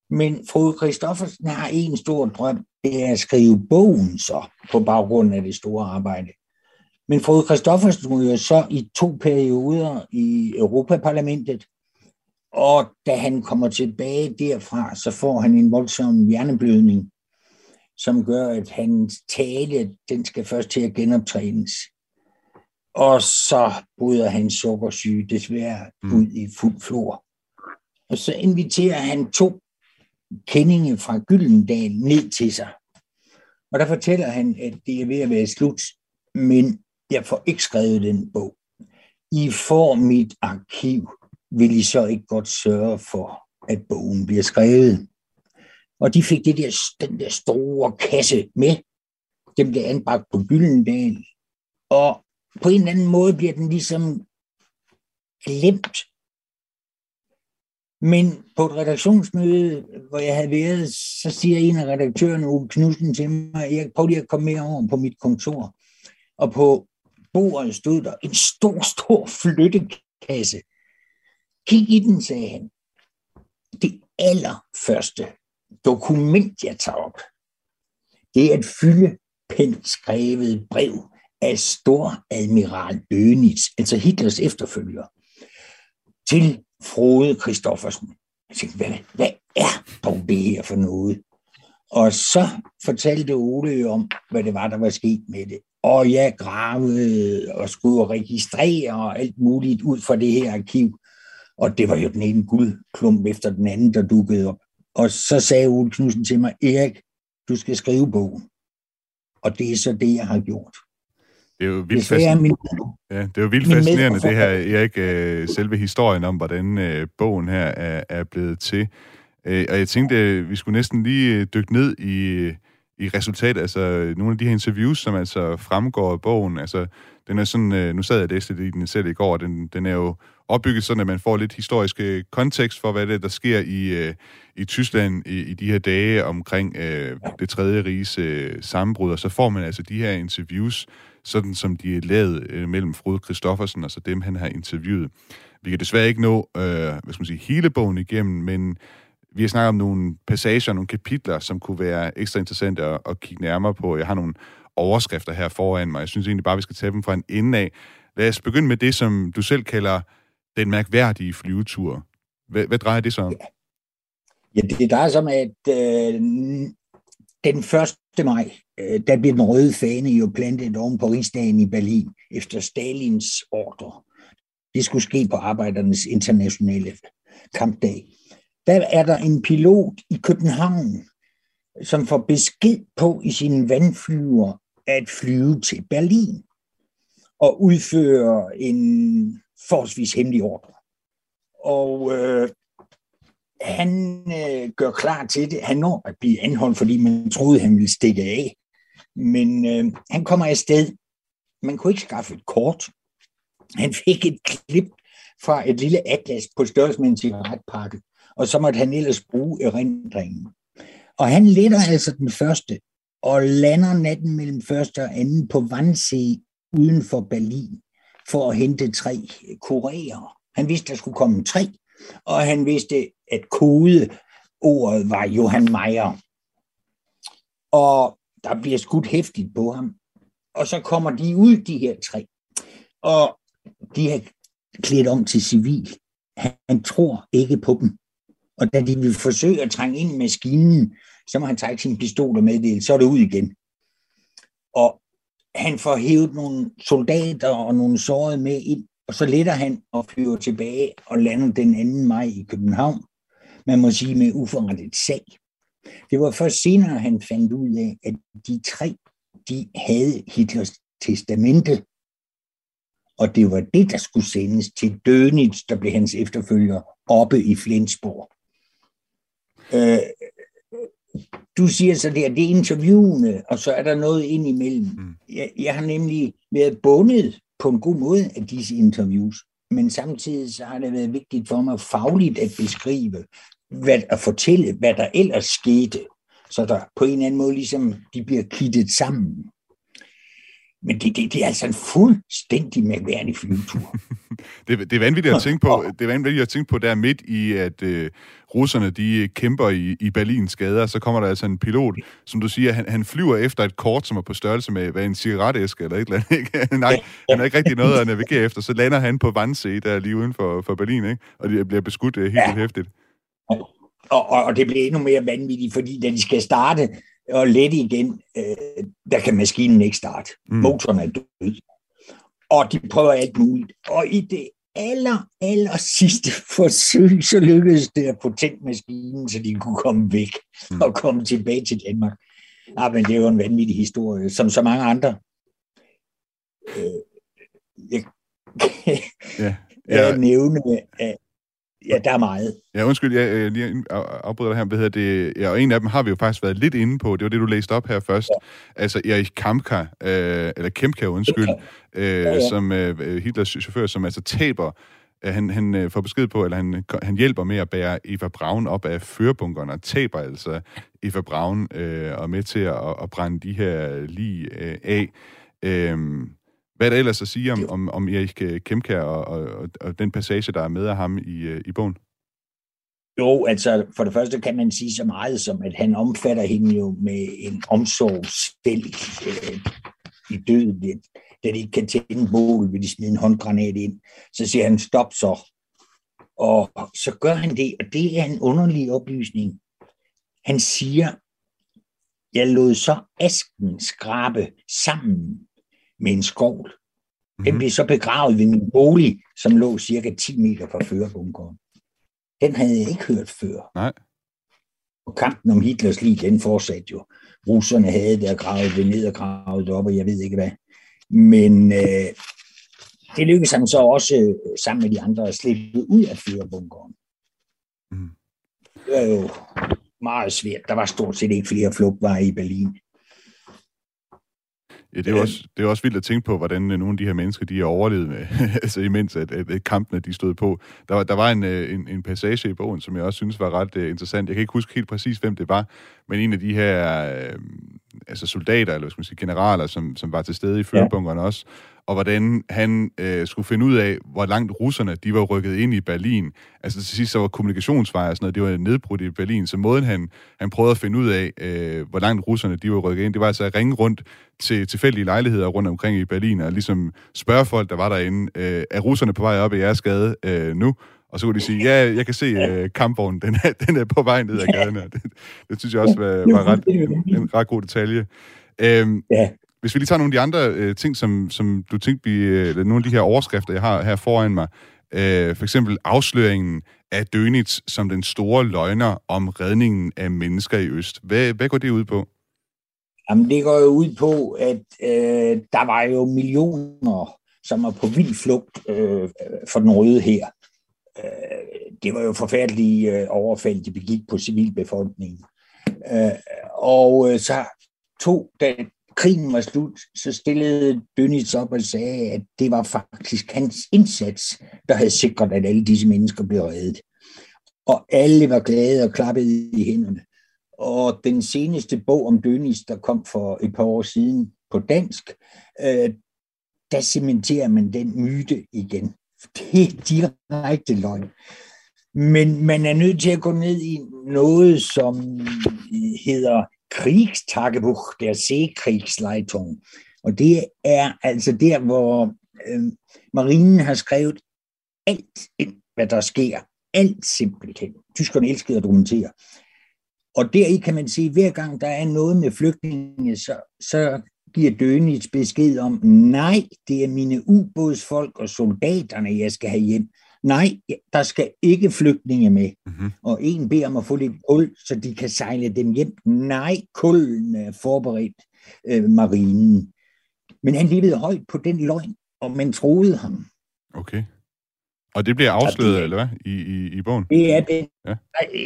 Men fru Christoffersen har en stor drøm, det er at skrive bogen så, på baggrund af det store arbejde. Men fru Christoffersen var jo så i to perioder i Europaparlamentet, og da han kommer tilbage derfra, så får han en voldsom hjerneblødning, som gør, at hans tale, den skal først til at genoptrænes. Og så bryder han sukkersyge desværre mm. ud i fuld flor. Og så inviterer han to kendinge fra Gyldendal ned til sig. Og der fortæller han, at det er ved at være slut, men jeg får ikke skrevet den bog. I får mit arkiv, vil I så ikke godt sørge for, at bogen bliver skrevet. Og de fik det der, den der store kasse med. Den blev anbragt på Gyldendal. Og på en eller anden måde bliver den ligesom glemt. Men på et redaktionsmøde, hvor jeg havde været, så siger en af redaktørerne, Ove Knudsen, til mig, jeg prøver lige at komme med over på mit kontor. Og på bordet stod der en stor, stor flyttekasse. Kig i den, sagde han. Det allerførste dokument, jeg tager op, det er et fylde pænt skrevet brev af Storadmiral Dönitz, altså Hitlers efterfølger, til Frode Christoffersen. Jeg tænkte, hvad, hvad er dog det her for noget? Og så fortalte Ole om, hvad det var, der var sket med det. Og jeg gravede og skulle registrere alt muligt ud fra det her arkiv. Og det var jo den ene guldklump efter den anden, der dukkede op. Og så sagde Ole Knudsen til mig, Erik, du skal skrive bogen. Og det er så det, jeg har gjort. Det er jo vildt, fascinerende. Min, ja, det er jo vildt fascinerende, det her, Erik, øh, selve historien om, hvordan øh, bogen her er, er blevet til. Øh, og jeg tænkte, vi skulle næsten lige dykke ned i, i resultatet, altså nogle af de her interviews, som altså fremgår af bogen, altså den er sådan, nu sad jeg og læste i den selv i går, og den, den er jo opbygget sådan, at man får lidt historisk kontekst for, hvad det er, der sker i, i Tyskland i, i de her dage omkring øh, det tredje riges øh, sammenbrud, og så får man altså de her interviews, sådan som de er lavet øh, mellem Frode Kristoffersen og så dem, han har interviewet. Vi kan desværre ikke nå øh, hvad skal man sige, hele bogen igennem, men vi har snakket om nogle passager, nogle kapitler, som kunne være ekstra interessante at, at kigge nærmere på. Jeg har nogle overskrifter her foran mig. Jeg synes egentlig bare, vi skal tage dem fra en ende af. Lad os begynde med det, som du selv kalder den mærkværdige flyvetur. Hvad, hvad drejer det sig om? Ja, det drejer sig om, at øh, den 1. maj, øh, der blev den røde fane jo plantet oven på rigsdagen i Berlin efter Stalins ordre. Det skulle ske på arbejdernes internationale kampdag. Der er der en pilot i København, som får besked på i sine vandflyver at flyve til Berlin og udføre en forholdsvis hemmelig ordre. Og øh, han øh, gør klar til det. Han når at blive anholdt, fordi man troede, han ville stikke af. Men øh, han kommer afsted. Man kunne ikke skaffe et kort. Han fik et klip fra et lille atlas på størrelse med en cigaretpakke, og så måtte han ellers bruge erindringen. Og han letter altså den første, og lander natten mellem første og anden på Wannsee uden for Berlin, for at hente tre kurerer. Han vidste, der skulle komme tre, og han vidste, at kode ordet var Johan Meyer. Og der bliver skudt hæftigt på ham. Og så kommer de ud, de her tre. Og de har klædt om til civil. Han tror ikke på dem. Og da de vil forsøge at trænge ind i maskinen, så må han trække sin pistol og meddele, så er det ud igen. Og han får hævet nogle soldater og nogle sårede med ind, og så letter han og flyver tilbage og lander den 2. maj i København. Man må sige med uforrettet sag. Det var først senere, han fandt ud af, at de tre, de havde Hitlers testamente, og det var det, der skulle sendes til Dönitz, der blev hans efterfølger, oppe i Flensborg. Øh, du siger så der, det er interviewene, og så er der noget ind imellem. Mm. Jeg, jeg har nemlig været bundet på en god måde af disse interviews, men samtidig så har det været vigtigt for mig fagligt at beskrive, hvad, at fortælle, hvad der ellers skete, så der på en eller anden måde ligesom, de bliver kittet sammen. Men det, det, det er altså en fuldstændig mærkværdig flyvetur. det, det er vanvittigt at tænke på, det er vanvittigt at tænke på der midt i, at øh, russerne de kæmper i, i Berlins gader, så kommer der altså en pilot, som du siger, han, han flyver efter et kort, som er på størrelse med hvad, en cigaretæske eller et eller andet. Ikke? Nej, han har ikke rigtig noget at navigere efter, så lander han på Wannsee, der lige uden for, for Berlin, ikke? og det bliver beskudt øh, helt ja. hæftigt. Og, og, og det bliver endnu mere vanvittigt, fordi da de skal starte, og lette igen, øh, der kan maskinen ikke starte. Mm. Motoren er død. Og de prøver alt muligt. Og i det aller, aller sidste forsøg, så lykkedes det at få tændt maskinen, så de kunne komme væk mm. og komme tilbage til Danmark. Ja, men det er jo en vanvittig historie, som så mange andre. Øh, jeg, ja, ja. nævne, at Ja, der er meget. Ja, undskyld, jeg, jeg lige afbryder dig her. Hvad hedder det? Ja, og en af dem har vi jo faktisk været lidt inde på. Det var det, du læste op her først. Ja. Altså Erich Kamka, øh, eller Kemka, undskyld, øh, ja, ja. som øh, Hitlers chauffør, som altså taber øh, han, han øh, får besked på, eller han, han hjælper med at bære Eva Braun op af førbunkerne, og taber altså Eva Braun øh, og med til at, at brænde de her lige øh, af. Øh, hvad er der ellers at sige om, om, om Erik Kemkær og, og, og den passage, der er med af ham i, øh, i bogen? Jo, altså for det første kan man sige så meget som, at han omfatter hende jo med en omsorgsfæld øh, i døden. Da de ikke kan tænde bål, vil de smide en håndgranat ind. Så siger han, stop så. Og så gør han det, og det er en underlig oplysning. Han siger, jeg lod så asken skrabe sammen med en skovl. Den mhm. blev så begravet ved min bolig, som lå cirka 10 meter fra førerbunkeren. Den havde jeg ikke hørt før. Nej. Og kampen om Hitlers liv, den fortsatte jo. Russerne havde der gravet det ned og gravet det op, og jeg ved ikke hvad. Men øh, det lykkedes han så også øh, sammen med de andre at slippe ud af førerbunkeren. Mm. Det var jo meget svært. Der var stort set ikke flere flugtveje i Berlin. Ja, det er, jo også, det er også vildt at tænke på, hvordan øh, nogle af de her mennesker, de er overlevet med, altså imens at, at, at kampene, de stod på. Der var, der var en, øh, en, en passage i bogen, som jeg også synes var ret uh, interessant. Jeg kan ikke huske helt præcis, hvem det var, men en af de her uh, altså soldater, eller skal man sige, generaler, som, som var til stede i førbunkeren ja. også, og hvordan han øh, skulle finde ud af, hvor langt russerne de var rykket ind i Berlin. Altså til sidst så var kommunikationsveje og sådan noget, det var nedbrudt i Berlin, så måden han, han prøvede at finde ud af, øh, hvor langt russerne de var rykket ind, det var altså at ringe rundt til tilfældige lejligheder rundt omkring i Berlin, og ligesom spørge folk, der var derinde, øh, er russerne på vej op i jeres gade øh, nu? Og så kunne de sige, ja, jeg kan se øh, kampvognen, den er, den er på vej ned ad gaden. Det, det synes jeg også var, var ret, en, en ret god detalje. Øhm, ja. Hvis vi lige tager nogle af de andre øh, ting, som, som du tænkte, vi, øh, nogle af de her overskrifter, jeg har her foran mig. Øh, for eksempel afsløringen af Dönitz som den store løgner om redningen af mennesker i Øst. Hvad, hvad går det ud på? Jamen, det går jo ud på, at øh, der var jo millioner, som var på vild flugt øh, for den røde her. Øh, det var jo forfærdelige øh, overfald, de begik på civilbefolkningen. Øh, og øh, så tog, da krigen var slut, så stillede Dönitz op og sagde, at det var faktisk hans indsats, der havde sikret, at alle disse mennesker blev reddet. Og alle var glade og klappede i hænderne. Og den seneste bog om Dönitz, der kom for et par år siden på dansk, øh, der cementerer man den myte igen. Det er direkte løgn. Men man er nødt til at gå ned i noget, som hedder Kriegstagebuch der Seekriegsleitung. Og det er altså der, hvor øh, marinen har skrevet alt ind, hvad der sker. Alt simpelthen. Tyskerne elskede at dokumentere. Og deri kan man sige, at hver gang der er noget med flygtninge, så, så giver Dönitz besked om, nej, det er mine ubådsfolk og soldaterne, jeg skal have hjem. Nej, der skal ikke flygtninge med. Mm-hmm. Og en beder om at få lidt kul, så de kan sejle dem hjem. Nej, kulden er forberedt øh, marinen. Men han levede højt på den løgn, og man troede ham. Okay. Og det bliver afsløret, det, eller hvad, i, i, i bogen? Det er det. Ja.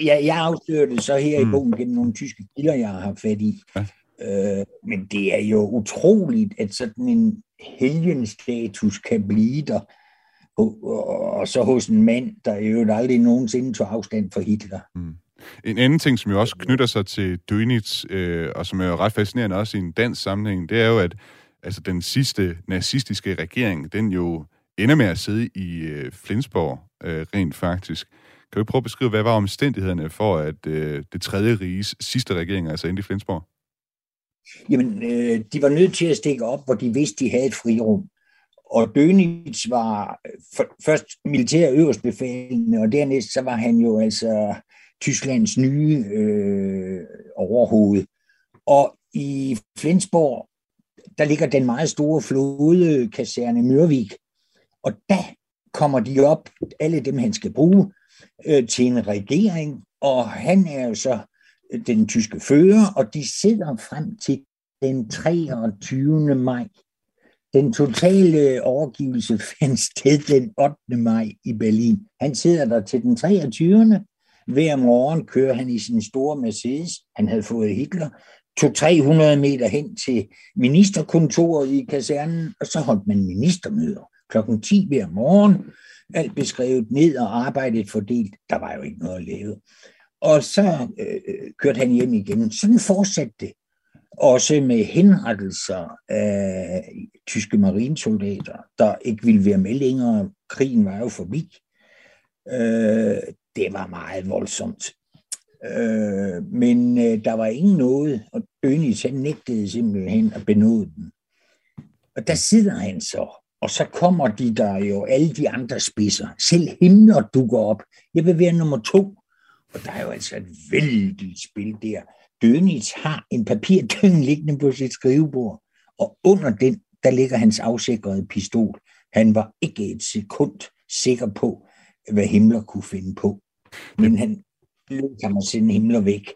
Jeg, jeg afslører det så her mm. i bogen gennem nogle tyske kilder, jeg har fat i. Ja. Øh, men det er jo utroligt, at sådan en helgenstatus kan blive der, og, så hos en mand, der jo aldrig nogensinde tog afstand for Hitler. Mm. En anden ting, som jo også knytter sig til Dönitz, øh, og som er jo ret fascinerende også i en dansk sammenhæng, det er jo, at altså, den sidste nazistiske regering, den jo ender med at sidde i øh, Flensborg, øh, rent faktisk. Kan du prøve at beskrive, hvad var omstændighederne for, at øh, det tredje riges sidste regering altså endte i Flensborg? Jamen, øh, de var nødt til at stikke op, hvor de vidste, de havde et frirum. Og Dönitz var øh, først militær øverstbefalende, og dernæst så var han jo altså Tysklands nye øh, overhoved. Og i Flensborg, der ligger den meget store flådekaserne Mørvik, og der kommer de op, alle dem han skal bruge, øh, til en regering, og han er jo så øh, den tyske fører, og de sidder frem til den 23. maj. Den totale øh, overgivelse fandt sted den 8. maj i Berlin. Han sidder der til den 23. Hver morgen kører han i sin store Mercedes. Han havde fået Hitler. Tog 300 meter hen til ministerkontoret i kasernen, og så holdt man ministermøder klokken 10 hver morgen. Alt beskrevet ned og arbejdet fordelt. Der var jo ikke noget at lave. Og så øh, øh kørte han hjem igen. Sådan fortsatte det. Også med henrettelser af tyske marinesoldater, der ikke ville være med længere. Krigen var jo forbi. Øh, det var meget voldsomt. Øh, men øh, der var ingen noget, og Dönitz han nægtede simpelthen at benåde den. Og der sidder han så, og så kommer de der jo, alle de andre spidser. Selv Himmler dukker op. Jeg vil være nummer to. Og der er jo altså et vældigt spil der. Dönitz har en papirtøng liggende på sit skrivebord, og under den, der ligger hans afsikrede pistol. Han var ikke et sekund sikker på, hvad Himmler kunne finde på. Men han løb ham at sende Himmler væk.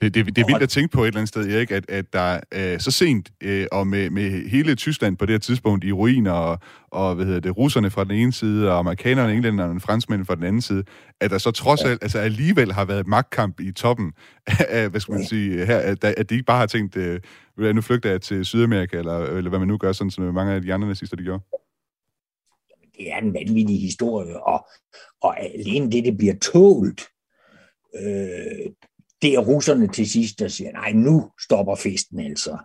Det, det, det er vildt at tænke på et eller andet sted, Erik, at, at der øh, så sent, øh, og med, med hele Tyskland på det her tidspunkt i ruiner, og, og hvad hedder det, russerne fra den ene side, og amerikanerne, englænderne og franskmændene fra den anden side, at der så trods alt, altså alligevel har været magtkamp i toppen af, hvad skal man sige, her, at, at de ikke bare har tænkt, øh, nu flygter jeg til Sydamerika, eller, eller hvad man nu gør, sådan som mange af de andre nazister, de gjorde. Det er en vanvittig historie, og, og alene det, det bliver tålt, øh, det er russerne til sidst, der siger, nej, nu stopper festen altså.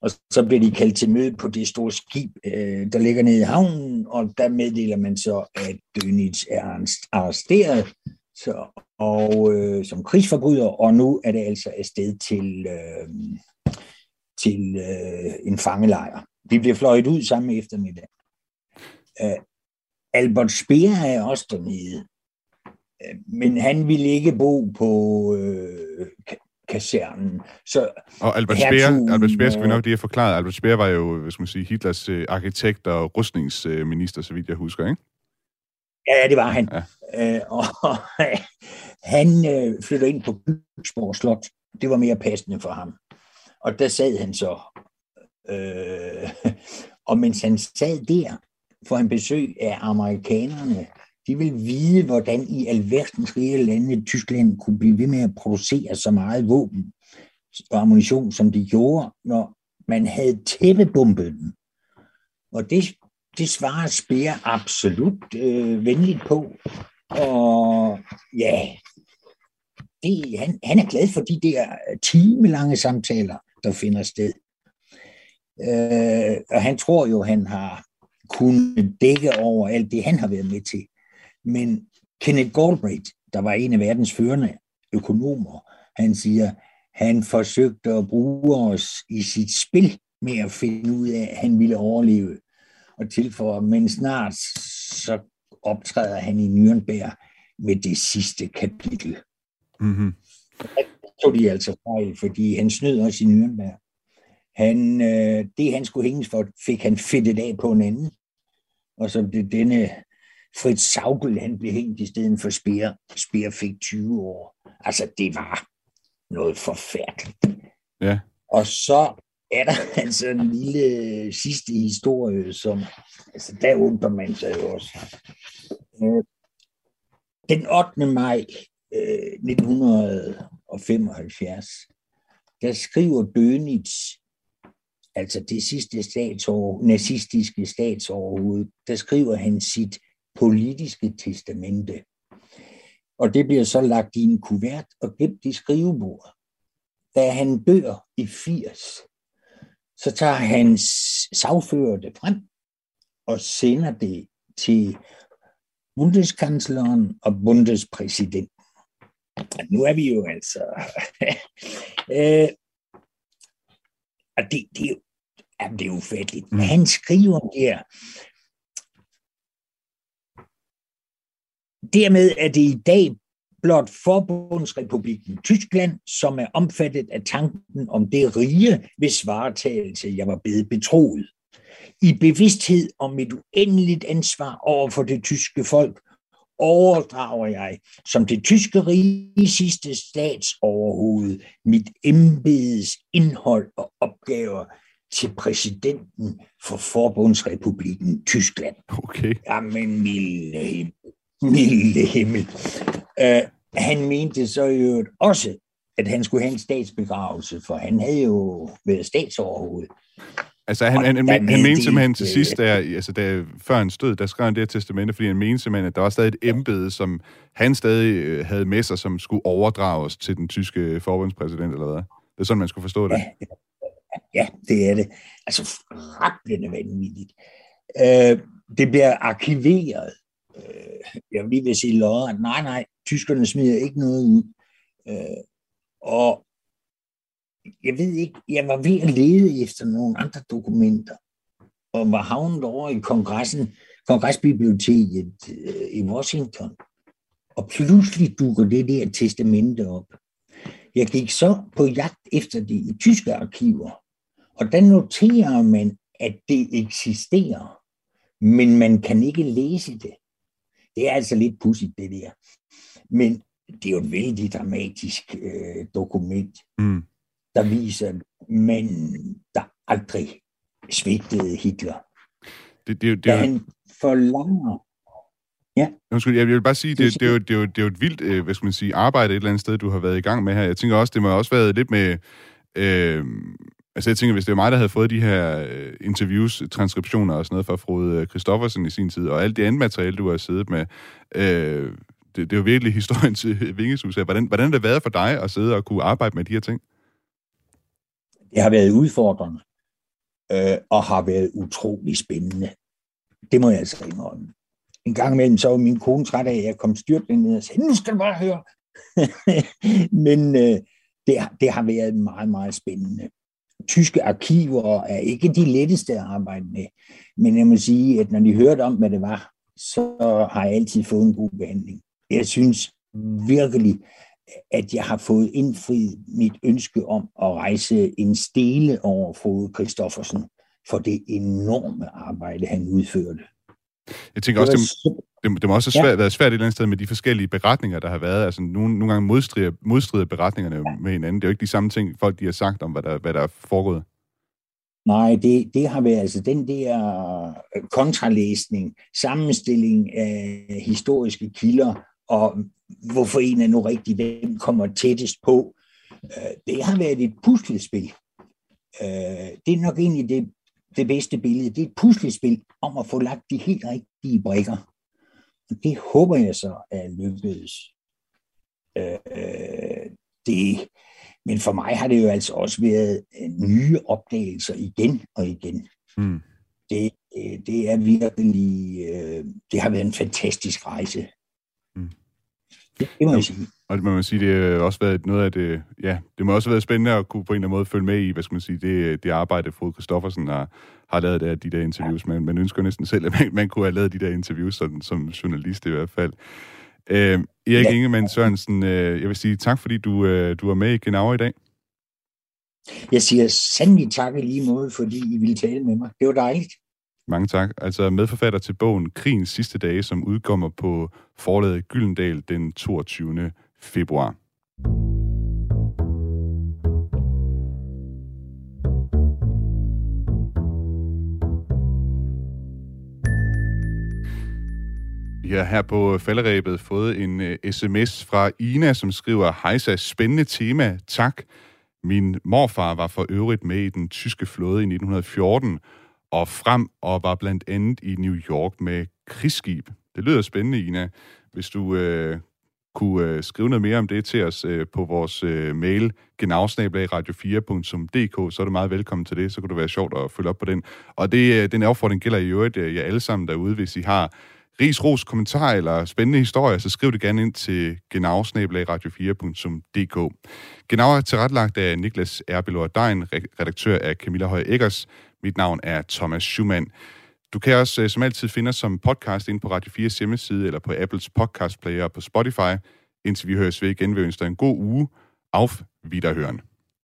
Og så bliver de kaldt til møde på det store skib, øh, der ligger nede i havnen, og der meddeler man så, at Dönitz er arresteret så, og øh, som krigsforbryder, og nu er det altså afsted til, øh, til øh, en fangelejr. Vi bliver fløjet ud samme eftermiddag. Øh, Albert Speer er også dernede. Øh, men han ville ikke bo på øh, kasernen. Så og Albert Speer, Albert Speer skal vi nok lige have forklaret. Albert Speer var jo, hvad skal man sige, Hitlers øh, arkitekt og rustningsminister, så vidt jeg husker, ikke? Ja, det var han. Ja. Øh, og han øh, flyttede ind på Byggsborg Slot. Det var mere passende for ham. Og der sad han så. Øh, og mens han sad der, får han besøg af amerikanerne, de vil vide, hvordan i alverdens rige lande Tyskland kunne blive ved med at producere så meget våben og ammunition, som de gjorde, når man havde tæppebombet dem. Og det, det svarer Speer absolut øh, venligt på. Og ja, det, han, han er glad for de der timelange samtaler, der finder sted. Øh, og han tror jo, han har kunnet dække over alt det, han har været med til. Men Kenneth Galbraith, der var en af verdens førende økonomer, han siger, Han forsøgte at bruge os i sit spil med at finde ud af, at han ville overleve og tilføje, men snart så optræder han i Nürnberg med det sidste kapitel. Mm-hmm. Der tog de altså fejl, fordi han snød os i Nürnberg. Han, øh, det, han skulle hænges for, fik han fedtet af på en anden. Og så blev denne Fritz Saugel, han blev hængt i stedet for Speer. Speer fik 20 år. Altså, det var noget forfærdeligt. Ja. Og så er der altså en lille sidste historie, som, altså der undrer man sig jo også. Øh, Den 8. maj øh, 1975, der skriver Dönitz, altså det sidste statsover, nazistiske statsoverhoved, der skriver han sit politiske testamente. Og det bliver så lagt i en kuvert og gemt i skrivebordet. Da han dør i 80, så tager hans sagfører det frem og sender det til bundeskansleren og bundespræsidenten. Nu er vi jo altså... øh, og det, det, er jo, jamen, det er ufatteligt. Men Han skriver der, dermed er det i dag blot Forbundsrepubliken Tyskland, som er omfattet af tanken om det rige, hvis varetagelse jeg var blevet betroet. I bevidsthed om et uendeligt ansvar over for det tyske folk, overdrager jeg som det tyske rige sidste statsoverhoved mit embedes indhold og opgaver til præsidenten for Forbundsrepubliken Tyskland. Okay. Jamen, milde himmel. Milde himmel. Uh, han mente så jo også, at han skulle have en statsbegravelse, for han havde jo været statsoverhoved. Altså, han, han, han, han, mente simpelthen til øh, sidst, der, altså, der, før han stod, der skrev han det her testamente, fordi han mente simpelthen, at der var stadig et embede, som han stadig øh, havde med sig, som skulle overdrages til den tyske forbundspræsident, eller hvad? Det er sådan, man skulle forstå det. Ja, ja, det er det. Altså, rablende vanvittigt. Øh, det bliver arkiveret. Øh, jeg vil lige vil sige lodret. Nej, nej, tyskerne smider ikke noget ud. Øh, og jeg ved ikke, jeg var ved at lede efter nogle andre dokumenter, og var havnet over i kongressen, kongresbiblioteket øh, i Washington. Og pludselig dukker det der testamente op. Jeg gik så på jagt efter det i tyske arkiver, og der noterer man, at det eksisterer, men man kan ikke læse det. Det er altså lidt pudsigt, det der. Men det er jo et vældig dramatisk øh, dokument, Mm. der viser manden, der aldrig svigtede Hitler. Det, det, er det, Da han forlanger Undskyld, jeg vil bare sige, det, Det- det, er jo, det, er jo, det er jo et vildt, øh, hvad skal man sige, arbejde et eller andet sted, du har været i gang med her. Jeg tænker også, det må også have været lidt med... Øh, altså jeg tænker, hvis det var mig, der havde fået de her øh, interviews, transkriptioner og sådan noget fra Frode øh, Christoffersen i sin tid, og alt det andet materiale, du har siddet med, øh, det, det er jo virkelig historien til Vingesus. Hvordan, hvordan har det været for dig at sidde og kunne arbejde med de her ting? Det har været udfordrende, øh, og har været utrolig spændende. Det må jeg altså indrømme. En gang imellem, så var min kone træt af, at jeg kom styrt ned og sagde, nu skal du bare høre. Men øh, det, det har været meget, meget spændende. Tyske arkiver er ikke de letteste at arbejde med, men jeg må sige, at når de hørte om, hvad det var, så har jeg altid fået en god behandling. Jeg synes virkelig, at jeg har fået indfriet mit ønske om at rejse en stele over Frode Christoffersen for det enorme arbejde, han udførte. Jeg tænker også, Det det, det, må også have svært, været svært et eller andet sted med de forskellige beretninger, der har været. Altså nogle, nogle gange modstrider, modstrider beretningerne jo med hinanden. Det er jo ikke de samme ting, folk de har sagt om, hvad der, hvad der er foregået. Nej, det, det har været altså den der øh, kontralæsning, sammenstilling af historiske kilder, og hvorfor en er nu rigtig, hvem kommer tættest på. Øh, Det har været et puslespil. Øh, Det er nok egentlig det, det bedste billede. Det er et puslespil om at få lagt de helt rigtige brikker. Og Det håber jeg så er lykkedes. Øh, Det, men for mig har det jo altså også været øh, nye opdagelser igen og igen. Mm. Det, øh, det er virkelig, øh, det har været en fantastisk rejse. Det, det må jeg sige. Og det må man sige, det har også været noget af det, ja, det må også have været spændende at kunne på en eller anden måde følge med i, hvad skal man sige, det, det arbejde, Frode Christoffersen har, har lavet der, de der interviews. Man, man ønsker næsten selv, at man, man kunne have lavet de der interviews som, som journalist i hvert fald. Øh, Erik ja. Ingemann Sørensen, øh, jeg vil sige tak, fordi du, øh, du er med i Genau i dag. Jeg siger sandelig tak i lige måde, fordi I ville tale med mig. Det var dejligt. Mange tak. Altså medforfatter til bogen Krigens sidste dage, som udkommer på forlaget Gyldendal den 22. februar. Vi har her på falderæbet fået en øh, uh, sms fra Ina, som skriver, Hejsa, spændende tema, tak. Min morfar var for øvrigt med i den tyske flåde i 1914 og frem og var blandt andet i New York med krigsskib. Det lyder spændende, Ina. Hvis du øh, kunne øh, skrive noget mere om det til os øh, på vores øh, mail, genafsnablagradio4.dk, så er du meget velkommen til det. Så kunne det være sjovt at følge op på den. Og det, øh, den opfordring gælder i øvrigt uh, jer alle sammen derude, hvis I har ris, ros, kommentar eller spændende historier, så skriv det gerne ind til genau-radio4.dk. Genau er tilrettelagt af Niklas Erbelor Dein, redaktør af Camilla Høj Eggers. Mit navn er Thomas Schumann. Du kan også øh, som altid finde os som podcast ind på Radio 4's hjemmeside eller på Apples podcast player på Spotify. Indtil vi høres ved igen, vil jeg ønske dig en god uge. Auf Wiederhören.